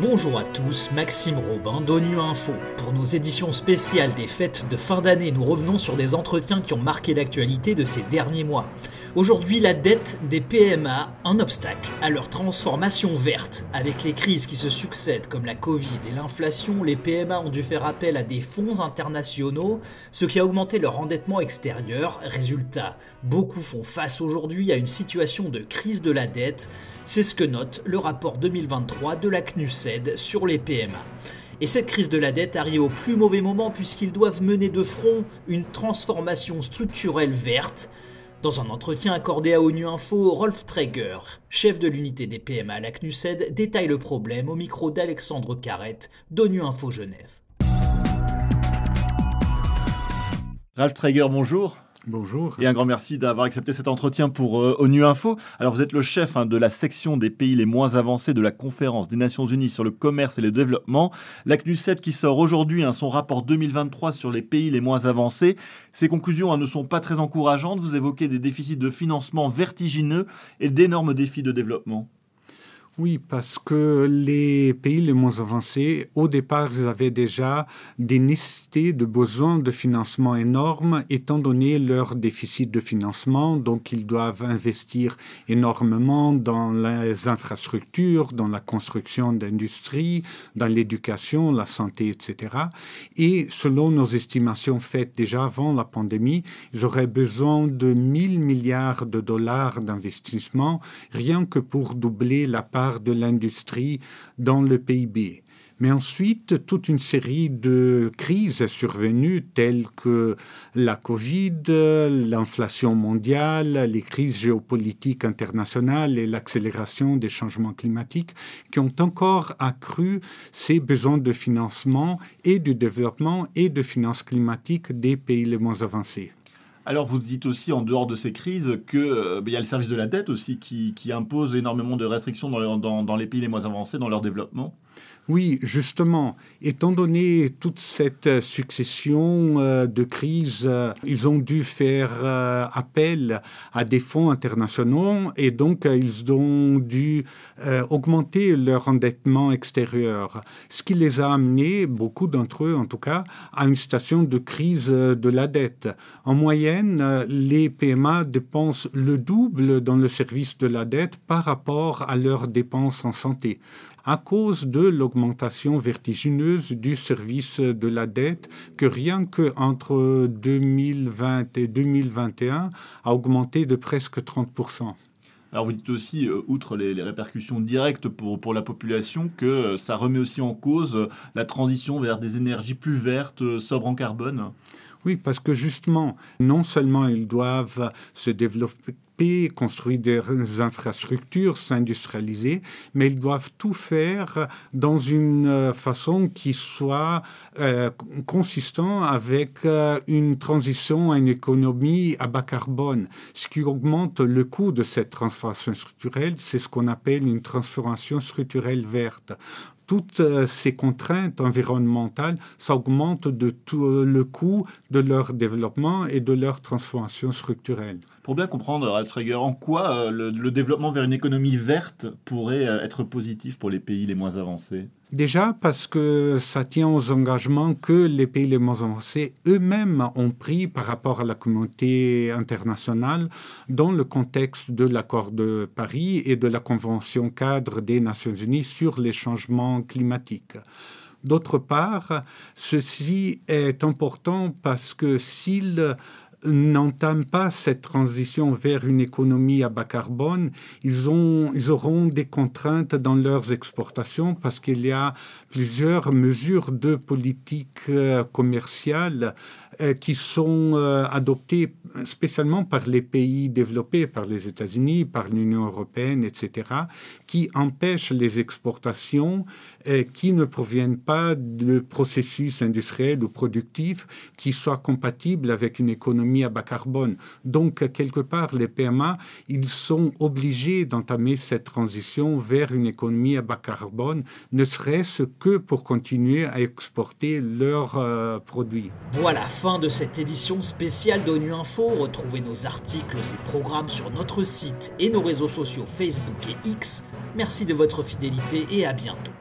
Bonjour à tous, Maxime Robin d'ONU Info. Pour nos éditions spéciales des fêtes de fin d'année, nous revenons sur des entretiens qui ont marqué l'actualité de ces derniers mois. Aujourd'hui, la dette des PMA, un obstacle à leur transformation verte. Avec les crises qui se succèdent comme la Covid et l'inflation, les PMA ont dû faire appel à des fonds internationaux, ce qui a augmenté leur endettement extérieur. Résultat, beaucoup font face aujourd'hui à une situation de crise de la dette. C'est ce que note le rapport 2023 de la CNUSED sur les PMA. Et cette crise de la dette arrive au plus mauvais moment puisqu'ils doivent mener de front une transformation structurelle verte. Dans un entretien accordé à ONU Info, Rolf Traeger, chef de l'unité des PMA à la CNUSED, détaille le problème au micro d'Alexandre Carrette d'ONU Info Genève. Ralph Traeger, bonjour. Bonjour. Et un grand merci d'avoir accepté cet entretien pour euh, ONU Info. Alors vous êtes le chef hein, de la section des pays les moins avancés de la conférence des Nations Unies sur le commerce et le développement. La CNUSET qui sort aujourd'hui hein, son rapport 2023 sur les pays les moins avancés. Ces conclusions hein, ne sont pas très encourageantes. Vous évoquez des déficits de financement vertigineux et d'énormes défis de développement. Oui, parce que les pays les moins avancés, au départ, ils avaient déjà des nécessités de besoins de financement énormes, étant donné leur déficit de financement. Donc, ils doivent investir énormément dans les infrastructures, dans la construction d'industries, dans l'éducation, la santé, etc. Et selon nos estimations faites déjà avant la pandémie, ils auraient besoin de 1000 milliards de dollars d'investissement, rien que pour doubler la part de l'industrie dans le PIB. Mais ensuite, toute une série de crises survenues telles que la Covid, l'inflation mondiale, les crises géopolitiques internationales et l'accélération des changements climatiques qui ont encore accru ces besoins de financement et du développement et de finances climatiques des pays les moins avancés. Alors vous dites aussi en dehors de ces crises qu'il euh, y a le service de la dette aussi qui, impose énormément de restrictions dans les pays les moins avancés dans leur développement. Oui, justement, étant donné toute cette succession euh, de crises, euh, ils ont dû faire euh, appel à des fonds internationaux et donc ils ont dû augmenter leur endettement extérieur, ce qui les a amenés, beaucoup d'entre eux en tout cas, à une station de crise de la dette. En moyenne, les PMA dépensent le double dans le service de la dette par rapport à leurs dépenses en santé à cause de l'augmentation vertigineuse du service de la dette que rien que entre 2020 et 2021 a augmenté de presque 30%. Alors vous dites aussi, euh, outre les, répercussions directes pour, pour la population, que euh, ça remet aussi en cause euh, la transition vers des énergies plus vertes, sobres en carbone. Oui, parce que justement, non seulement ils doivent se développer construire des infrastructures, s'industrialiser, mais ils doivent tout faire dans une euh, façon qui soit euh, consistant avec euh, une transition à une économie à bas carbone. Ce qui augmente le coût de cette transformation structurelle, c'est ce qu'on appelle une transformation structurelle verte toutes ces contraintes environnementales, ça augmente de tout le coût de leur développement et de leur transformation structurelle. Pour bien comprendre, Ralph Traeger, en quoi euh, le, développement vers une économie verte pourrait euh, être positif pour les pays les moins avancés? Déjà parce que ça tient aux engagements que les pays les moins avancés eux-mêmes ont pris par rapport à la communauté internationale dans le contexte de l'accord de Paris et de la Convention cadre des Nations Unies sur les changements climatiques. D'autre part, ceci est important parce que s'ils n'entament pas cette transition vers une économie à bas carbone, ils, ont, ils auront des contraintes dans leurs exportations parce qu'il y a plusieurs mesures de politique euh, commerciale euh, qui sont euh, adoptées spécialement par les pays développés, par les États-Unis, par l'Union européenne, etc., qui empêchent les exportations qui ne proviennent pas de processus industriels ou productifs qui soient compatibles avec une à bas carbone. Donc, quelque part, les PMA, ils sont obligés d'entamer cette transition vers une économie à bas carbone, ne serait-ce que pour continuer à exporter leurs euh, produits. Voilà, fin de cette édition spéciale d'ONU Info. Retrouvez nos articles et programmes sur notre site et nos réseaux sociaux Facebook et X. Merci de votre fidélité et à bientôt.